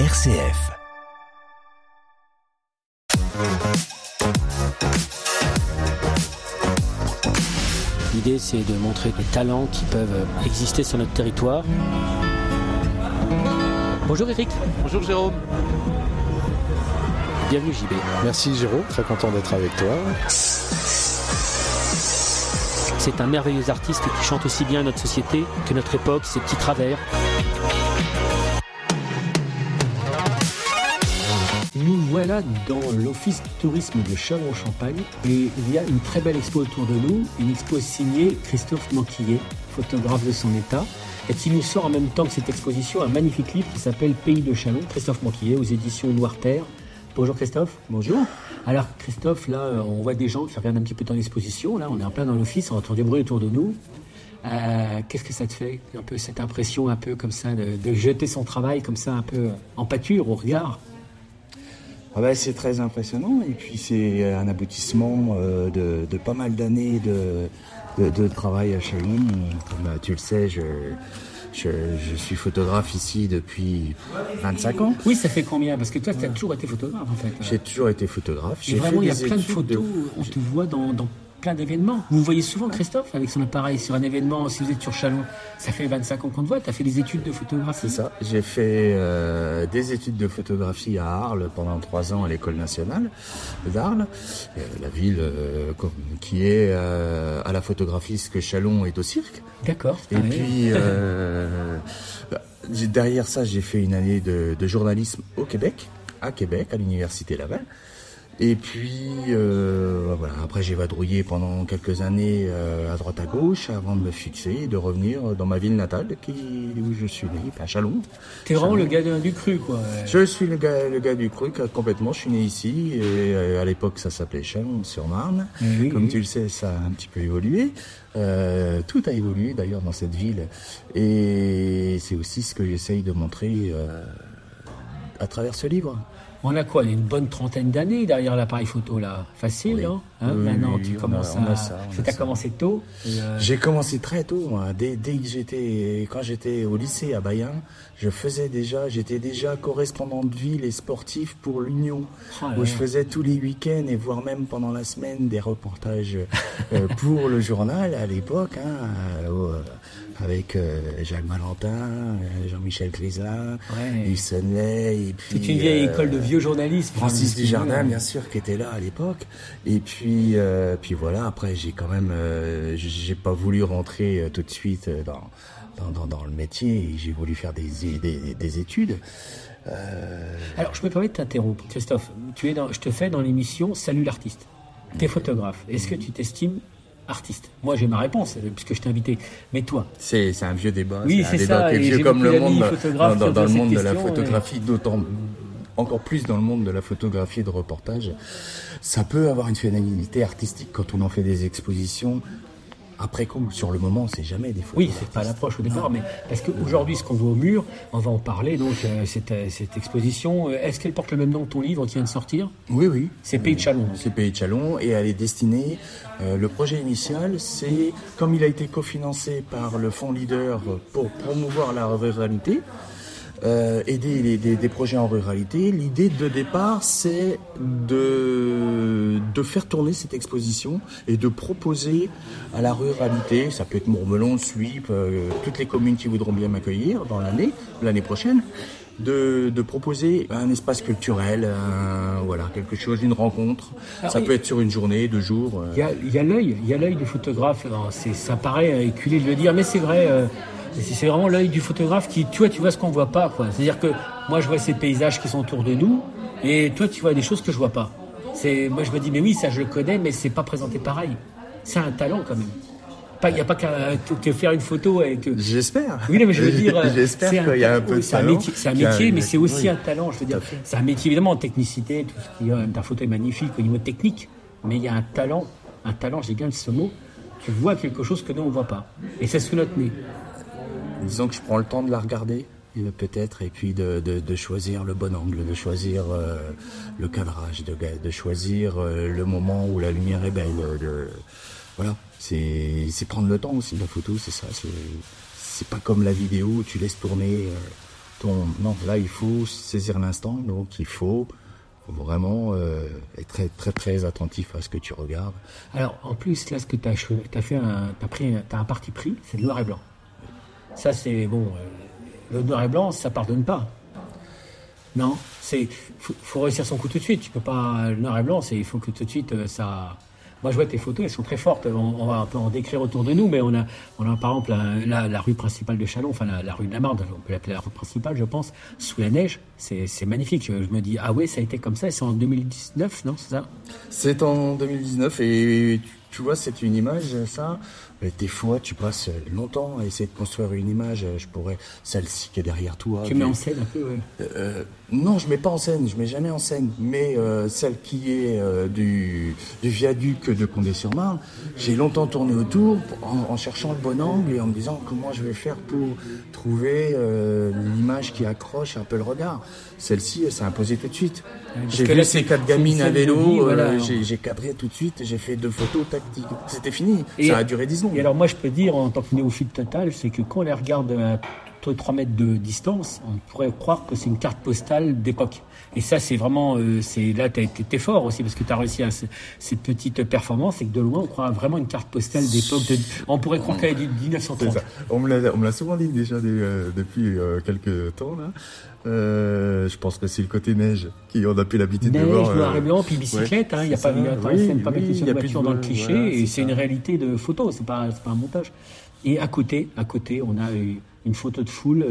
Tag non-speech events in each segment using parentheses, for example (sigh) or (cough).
RCF. L'idée, c'est de montrer les talents qui peuvent exister sur notre territoire. Bonjour Eric, Bonjour Jérôme. bienvenue JB. Merci Jérôme, très content d'être avec toi. C'est un merveilleux artiste qui chante aussi bien notre société que notre époque, ses petits travers. Voilà dans l'office tourisme de Châlons-Champagne et il y a une très belle expo autour de nous, une expo signée Christophe Manquillet, photographe de son état. Et il nous sort en même temps que cette exposition un magnifique livre qui s'appelle Pays de Chalon, Christophe Manquillet aux éditions Noir Terre. Bonjour Christophe. Bonjour. Alors Christophe, là euh, on voit des gens qui regardent un petit peu ton exposition, là on est en plein dans l'office, on entend du bruit autour de nous. Euh, Qu'est-ce que ça te fait Un peu cette impression un peu comme ça de, de jeter son travail comme ça un peu en pâture au regard? Ah bah, c'est très impressionnant et puis c'est un aboutissement euh, de, de pas mal d'années de, de, de travail à Chalon. Comme euh, tu le sais, je, je, je suis photographe ici depuis 25 ans. Oui, ça fait combien? Parce que toi, tu as toujours été photographe en fait. J'ai toujours été photographe. Et vraiment, il y a plein de photos, on te voit dans, dans plein d'événements. Vous voyez souvent Christophe avec son appareil sur un événement, si vous êtes sur Chalon, ça fait 25 ans qu'on te voit, tu as fait des études de photographie. C'est ça. J'ai fait euh, des études de photographie à Arles pendant trois ans à l'école nationale d'Arles, Euh, la ville euh, qui est à la photographie ce que Chalon est au cirque. D'accord. Et Ah puis bah, derrière ça, j'ai fait une année de, de journalisme au Québec, à Québec, à l'université Laval. Et puis euh, voilà. Après, j'ai vadrouillé pendant quelques années euh, à droite à gauche avant de me fixer et de revenir dans ma ville natale, qui où je suis né, à Chalon. T'es vraiment le gars du cru, quoi. Je suis le gars, le gars du cru, complètement. Je suis né ici et euh, à l'époque, ça s'appelait Chalon-sur-Marne. Oui, Comme oui. tu le sais, ça a un petit peu évolué. Euh, tout a évolué d'ailleurs dans cette ville. Et c'est aussi ce que j'essaye de montrer euh, à travers ce livre. On a quoi Une bonne trentaine d'années derrière l'appareil photo, là. Facile, Oui. non Hein, Oui, Maintenant, oui, tu commences a à. ça, on a T'as ça. commencé tôt. euh, J'ai commencé très tôt, moi. Dès, dès que j'étais, quand j'étais au lycée à Bayen, je faisais déjà, j'étais déjà correspondant de ville et sportif pour l'Union, Oh où je faisais tous les week-ends et voire même pendant la semaine des reportages euh, pour le journal à l'époque, hein, euh, avec euh, Jacques Valentin, euh, Jean-Michel Crislin, Ouais. Yves et puis C'est une vieille euh, école de vieux journalistes. Francis Dujardin, bien sûr, qui était là à l'époque. Et puis, puis voilà. Après, j'ai quand même, j'ai pas voulu rentrer tout de suite dans dans, dans, dans le métier. J'ai voulu faire des des, des études. Euh, Alors, je me permets de t'interrompre. Christophe, tu es dans, je te fais dans l'émission Salut l'artiste. Tu es photographe. Est-ce que tu t'estimes artiste Moi, j'ai ma réponse, euh, puisque je t'ai invité. Mais toi c'est un vieux débat. Oui, un c'est débat ça, qui est vieux comme le monde dans, dans le monde de la photographie, d'autant encore plus dans le monde de la photographie et de reportage. Ça peut avoir une finalité artistique quand on en fait des expositions. Après coup, sur le moment, c'est jamais des photos. Oui, c'est pas l'approche au départ, mais parce qu'aujourd'hui, ce qu'on voit au mur, on va en parler, donc, euh, cette, euh, cette exposition, euh, est-ce qu'elle porte le même nom que ton livre qui vient de sortir? Oui, oui. C'est Pays de Chalon. C'est Pays de Chalon et elle est destinée. euh, le projet initial, c'est comme il a été cofinancé par le fonds Leader pour promouvoir la ruralité, euh, aider les- des, des projets en ruralité. L'idée de départ, c'est de, de faire tourner cette exposition et de proposer à la ruralité, ça peut être Mourmelon, Suip, euh, toutes les communes qui voudront bien m'accueillir dans l'année, l'année prochaine, de, de proposer un espace culturel, un- voilà, quelque chose, une rencontre. Ça peut être sur une journée, deux jours. euh. Il y a, il y a l'œil, il y a l'œil du photographe. Alors, c'est, ça paraît euh, éculé de le dire, mais c'est vrai. euh, c'est vraiment l'œil du photographe qui, tu vois, tu vois ce qu'on voit pas, quoi. C'est-à-dire que moi, je vois ces paysages qui sont autour de nous, et toi, tu vois des choses que je vois pas. C'est, moi, je me dis, mais oui, ça, je le connais, mais c'est pas présenté pareil. C'est un talent quand même. Pas, il y a pas qu'à te, te faire une photo avec. J'espère. Oui, mais je veux dire, euh, (laughs) J'espère qu'il y a un peu de c'est un talent, métier, c'est un mais c'est aussi oui. un talent. Je veux dire, c'est un métier évidemment en technicité, tout ce qui est, ta photo est magnifique au niveau technique, mais il y a un talent, un talent, j'ai bien ce mot. Tu vois quelque chose que nous on voit pas, et c'est sous notre nez. Disons que je prends le temps de la regarder, euh, peut-être, et puis de, choisir le bon angle, de choisir euh, le cadrage, de, choisir euh, le moment où la lumière est belle. De, voilà, c'est prendre le temps aussi, la photo, c'est ça. c'est- pas comme la vidéo où tu laisses tourner euh, ton, non, là, il faut saisir l'instant, donc il faut vraiment euh, être très, très, attentif à ce que tu regardes. Alors, en plus, là, ce que tu as, fait, un, as as un parti pris, c'est noir et blanc. Ça, c'est bon. Euh, le noir et blanc, ça pardonne pas. Non, c'est faut, réussir son coup tout de suite. Tu peux pas le noir et blanc, c'est il faut que tout de suite euh, ça moi, je vois tes photos, elles sont très fortes. On, va un peu en décrire autour de nous, mais on a, on a par exemple la, rue principale de Chalon, enfin la, rue de la Marne, on peut l'appeler la rue principale, je pense, sous la neige. C'est magnifique. Je, me dis, ah ouais, ça a été comme ça, c'est en 2019, non C'est ça? C'est en 2019, et tu vois, c'est une image, ça, des fois, tu passes longtemps à essayer de construire une image. Je pourrais, celle-ci qui est derrière toi. Tu mets en scène un peu, euh, Non, je mets pas en scène, je mets jamais en scène. Mais euh, celle qui est euh, du, du, viaduc de Condé-sur-Marne, j'ai longtemps tourné autour en, cherchant le bon angle et en me disant comment je vais faire pour trouver l'image qui accroche un peu le regard. Celle-ci, elle s'est imposée tout de suite. J'ai vu ces quatre gamines à vélo, j'ai cadré tout de suite, j'ai fait deux photos tactiques. C'était fini, ça a duré 10 secondes. Et alors moi je peux dire en tant que néophyte total, c'est que quand on les regarde à 3 mètres de distance, on pourrait croire que c'est une carte postale d'époque. Et ça, c'est vraiment, euh, c'est là, tu été fort aussi parce que tu as réussi à cette petite performance et que de loin, on croit vraiment une carte postale d'époque. on pourrait croire qu'elle est de 1930. On me l'a souvent dit déjà euh, depuis euh, quelques temps là. je pense que c'est le côté neige qui on a plus l'habitude de voir. Neige, noir et blanc, puis bicyclette. il n'y a pas, il oui, pas oui, de voiture dans le cliché. et c'est une réalité de photo. C'est pas, pas un montage. Et à côté, à côté, on a une photo de foule,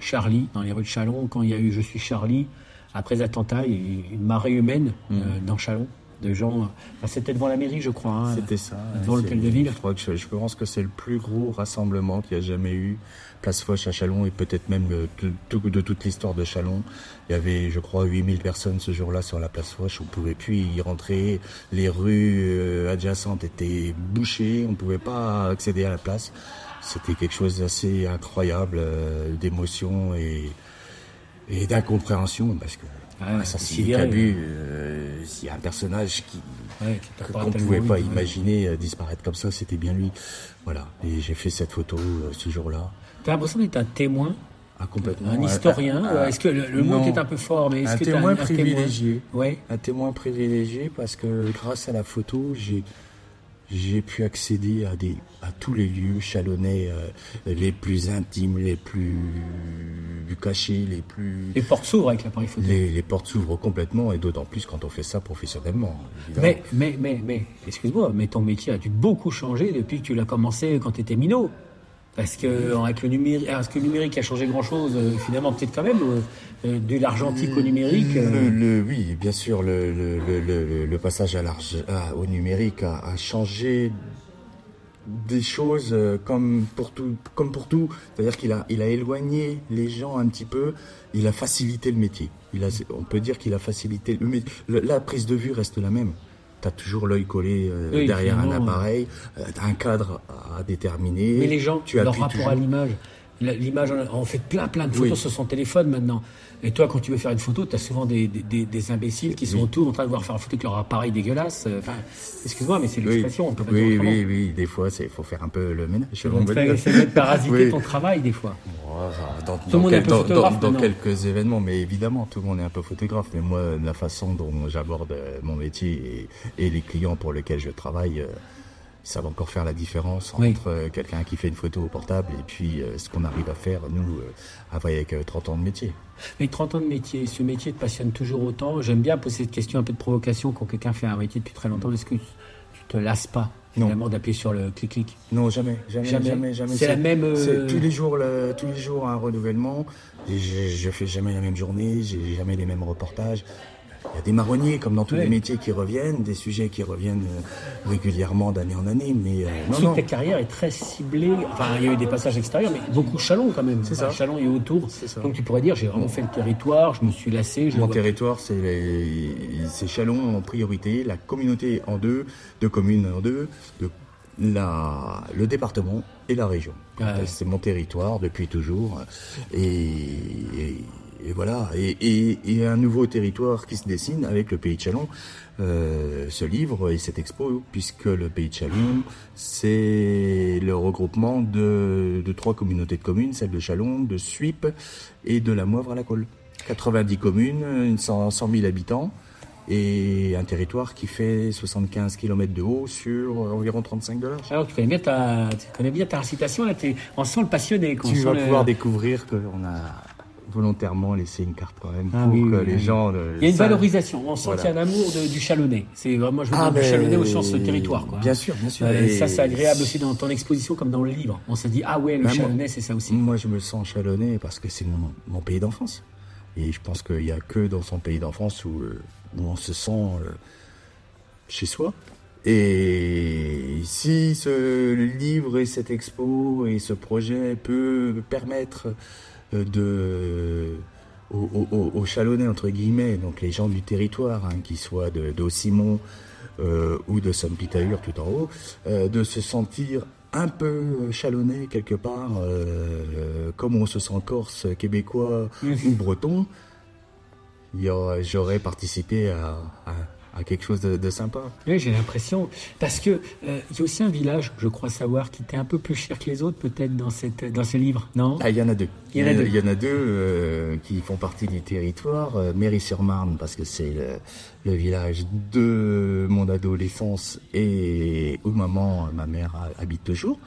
Charlie, dans les rues de Chalon, quand il y a eu Je suis Charlie, après l'attentat, il y a eu une marée humaine mm. euh, dans Chalon de gens. C'était devant la mairie, je crois. Hein, C'était ça. Devant l'hôtel de ville. Je, crois que je, pense que c'est le plus gros rassemblement qu'il y a jamais eu. Place Foch à Chalon et peut-être même de, de, toute l'histoire de Chalon. Il y avait, je crois, 8000 personnes ce jour-là sur la place Foch. On pouvait plus y rentrer. Les rues euh, adjacentes étaient bouchées. On ne pouvait pas accéder à la place. C'était quelque chose d'assez incroyable, euh, d'émotion et et d'incompréhension parce que ah, Cabu, euh, s'il y a un personnage qui qu'on ne pouvait pas imaginer euh, disparaître comme ça, c'était bien lui. Voilà. Et j'ai fait cette photo euh, ce jour-là. T'as l'impression d'être un témoin? Ah, complètement. Un historien ah, Est-ce que le, mot est un peu fort, mais est-ce un que témoin un, privilégié. Ouais. Un témoin privilégié parce que grâce à la photo, j'ai j'ai pu accéder à, des, à tous les lieux chalonnais euh, les plus intimes, les plus cachés, les plus... Les portes s'ouvrent avec l'appareil photo. Les, les portes s'ouvrent complètement et d'autant plus quand on fait ça professionnellement. Mais, mais, mais, mais, excuse-moi, mais ton métier a dû beaucoup changer depuis que tu l'as commencé quand tu étais minot. Parce que avec le numérique, est-ce que le numérique a changé grand-chose euh, Finalement, peut-être quand même, euh, euh, de l'argentique au numérique. Le, oui, bien sûr, le, le passage à au numérique a, changé des choses comme pour tout, comme pour tout. C'est-à-dire qu'il a, il a éloigné les gens un petit peu. Il a facilité le métier. Il a, on peut dire qu'il a facilité le métier. La prise de vue reste la même tu as toujours l'œil collé euh, derrière un appareil, euh, un cadre à déterminer. Mais les gens, tu leur rapport à l'image, l'image, on fait plein plein de photos sur son téléphone maintenant. Et toi, quand tu veux faire une photo, tu as souvent des, des, des, imbéciles qui sont autour en train de voir faire une photo avec leur appareil dégueulasse. Enfin, excuse-moi, mais c'est l'expression, on peut pas Oui, oui, oui, des fois, il faut faire un peu le ménage. C'est parasiter (laughs) ton travail, des fois. Dans, tout le monde est un peu photographe, dans, quelques événements, mais évidemment, tout le monde est un peu photographe. Mais moi, la façon dont j'aborde mon métier et, et, les clients pour lesquels je travaille, euh, ça va encore faire la différence entre euh, quelqu'un qui fait une photo au portable et puis euh, ce qu'on arrive à faire, nous, euh, avec 30 ans de métier. Mais 30 ans de métier, ce métier te passionne toujours autant. J'aime bien poser cette question un peu de provocation quand quelqu'un fait un métier depuis très longtemps. Est-ce que tu te lasses pas finalement d'appuyer sur le clic-clic Non, jamais, jamais, jamais, jamais. C'est la même. Tous les jours, tous les jours un renouvellement. Je, je fais jamais la même journée, j'ai jamais les mêmes reportages. Il y a des marronniers, comme dans tous les métiers, qui reviennent, des sujets qui reviennent euh, régulièrement d'année en année. Mais euh, non, non. ta carrière est très ciblée. Enfin, il y a eu des passages extérieurs, mais beaucoup Chalon quand même. C'est ça. Chalon et autour. Donc tu pourrais dire, j'ai vraiment fait le territoire, je me suis lassé. Mon territoire, c'est Chalon en priorité, la communauté en deux, deux communes en deux, la, le département et la région. C'est mon territoire depuis toujours. et et voilà, et, et, un nouveau territoire qui se dessine avec le Pays de Chalon, euh, ce livre et cette expo, puisque le Pays de Chalon, c'est le regroupement de, de, trois communautés de communes, celle de Chalon, de Suip et de la Moivre à la Colle. 90 communes, 100 000 habitants et un territoire qui fait 75 km de haut sur environ 35 dollars. Alors tu connais bien ta, tu connais bien ta récitation, là, on sent le passionné. tu vas pouvoir découvrir qu'on a volontairement laissé une carte quand même ah pour que les gens. Il y a une valorisation. On sent qu'il y a un amour du Chalonnais. C'est vraiment je veux ah, du Chalonnais au sens territoire. Quoi. Bien sûr, bien sûr. et ça, c'est agréable aussi dans ton exposition comme dans le livre. On se dit ah ouais, le Chalonnais, c'est ça aussi. Moi, je me sens Chalonnais parce que c'est mon, mon, pays d'enfance. Et je pense qu'il n'y a que dans son pays d'enfance où euh, où on se sent euh, chez soi. Et si ce livre et cette expo et ce projet peut permettre de aux, Chalonnais entre guillemets, donc les gens du territoire, hein, qui soient de, d'Ossimon euh, ou de Somme-Pitahur tout en haut, de se sentir un peu chalonnais quelque part, comme on se sent corse, québécois ou breton j'aurais participé à, à, quelque chose de, sympa. Oui, j'ai l'impression. Parce que euh, il y a aussi un village, je crois savoir, qui était un peu plus cher que les autres, peut-être, dans, cette, dans ce livre, non? Ah, Il y en a deux. Il y en a deux, il y en a deux euh, qui font partie du territoire. Euh, Méry-sur-Marne, parce que c'est le, village de mon adolescence et où maman, ma mère, habite toujours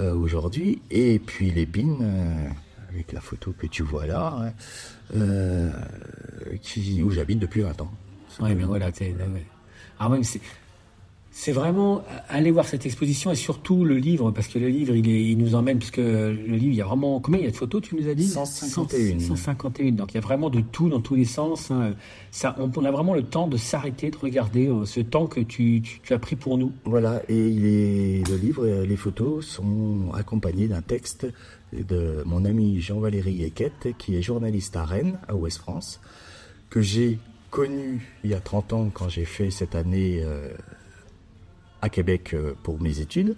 aujourd'hui. Et puis les Bines avec la photo que tu vois là, hein, euh, qui, où j'habite depuis 20 ans. Oui, mais voilà, c'est, ah c'est, c'est vraiment aller voir cette exposition et surtout le livre, parce que le livre, il, il nous emmène, puisque le livre, il y a vraiment. Combien il y a de photos, tu nous as dit? 151. 151. Donc il y a vraiment de tout dans tous les sens. Hein. Ça, on, a vraiment le temps de s'arrêter, de regarder euh, ce temps que tu, tu, as pris pour nous. Voilà, et le livre et les photos sont accompagnés d'un texte de mon ami Jean-Valéry Equette, qui est journaliste à Rennes, à Ouest-France, que j'ai connu il y a 30 ans quand j'ai fait cette année. Euh, à Québec euh, pour mes études.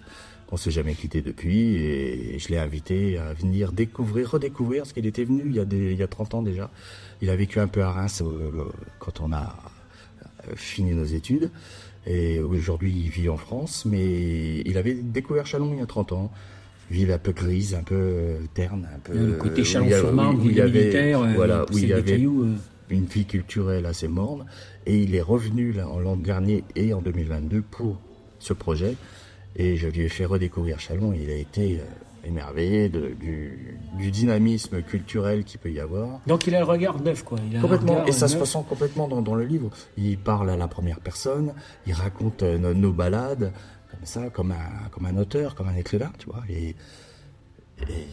On s'est jamais quitté depuis et je l'ai invité à venir découvrir, redécouvrir ce qu'il était venu il y, a des, il y a 30 ans déjà. Il a vécu un peu à Reims euh, quand on a fini nos études. Et aujourd'hui, il vit en France, mais il avait découvert Chalon il y a 30 ans. Ville un peu grise, un peu terne, un peu. Le côté Chalon-sur-Marne, où, il y avait, où il y avait une vie culturelle assez morne. Et il est revenu là, en l'an dernier et en 2022 pour ce projet. Et je lui ai fait redécouvrir Chalon. il a été euh, émerveillé du, dynamisme culturel qu'il peut y avoir. Donc il a le regard neuf, quoi. complètement. et ça se ressent complètement dans, le livre. Il parle à la première personne, il raconte euh, nos, balades, comme ça, comme un, comme un auteur, comme un écrivain, tu vois. Et, et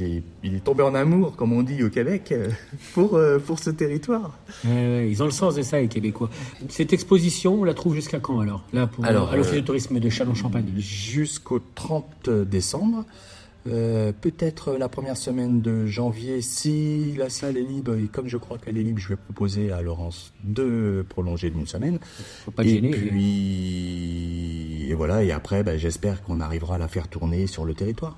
il est, tombé en amour, comme on dit au Québec, euh, pour, euh, pour ce territoire. ils ont le sens de ça, les Québécois. Cette exposition, on la trouve jusqu'à quand alors Là, pour, alors, à l'Office de tourisme de Chalon-Champagne Jusqu'au 30 décembre. Euh, peut-être la première semaine de janvier, si la salle est libre, et comme je crois qu'elle est libre, je vais proposer à Laurence de prolonger d'une semaine. Faut pas et gêner, puis, et voilà, et après, ben, j'espère qu'on arrivera à la faire tourner sur le territoire.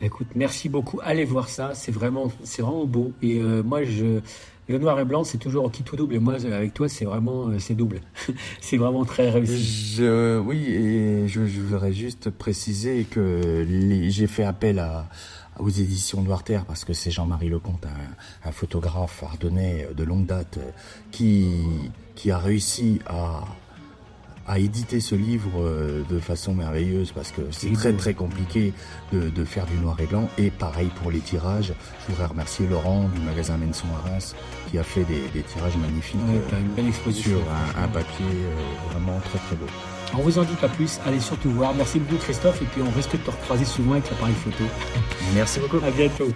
Écoute, merci beaucoup. Allez voir ça, c'est vraiment, c'est vraiment beau. Et euh, moi, je, le noir et blanc, c'est toujours qui tout double. Et moi, avec toi, c'est vraiment, euh, c'est double. (laughs) c'est vraiment très réussi. Je, oui, et je, voudrais juste préciser que j'ai fait appel à, aux éditions Noir Terre parce que c'est Jean-Marie Lecomte, un, un photographe ardennais de longue date, qui, qui a réussi à à éditer ce livre euh, de façon merveilleuse parce que c'est très très compliqué de, faire du noir et blanc. Et pareil pour les tirages. Je voudrais remercier Laurent du magasin Menson à Reims qui a fait des, tirages magnifiques une belle exposition. sur un, papier euh, vraiment très très beau. On vous en dit pas plus, allez surtout voir. Merci beaucoup Christophe et puis on risque de te recroiser souvent avec l'appareil photo. Merci beaucoup. À bientôt.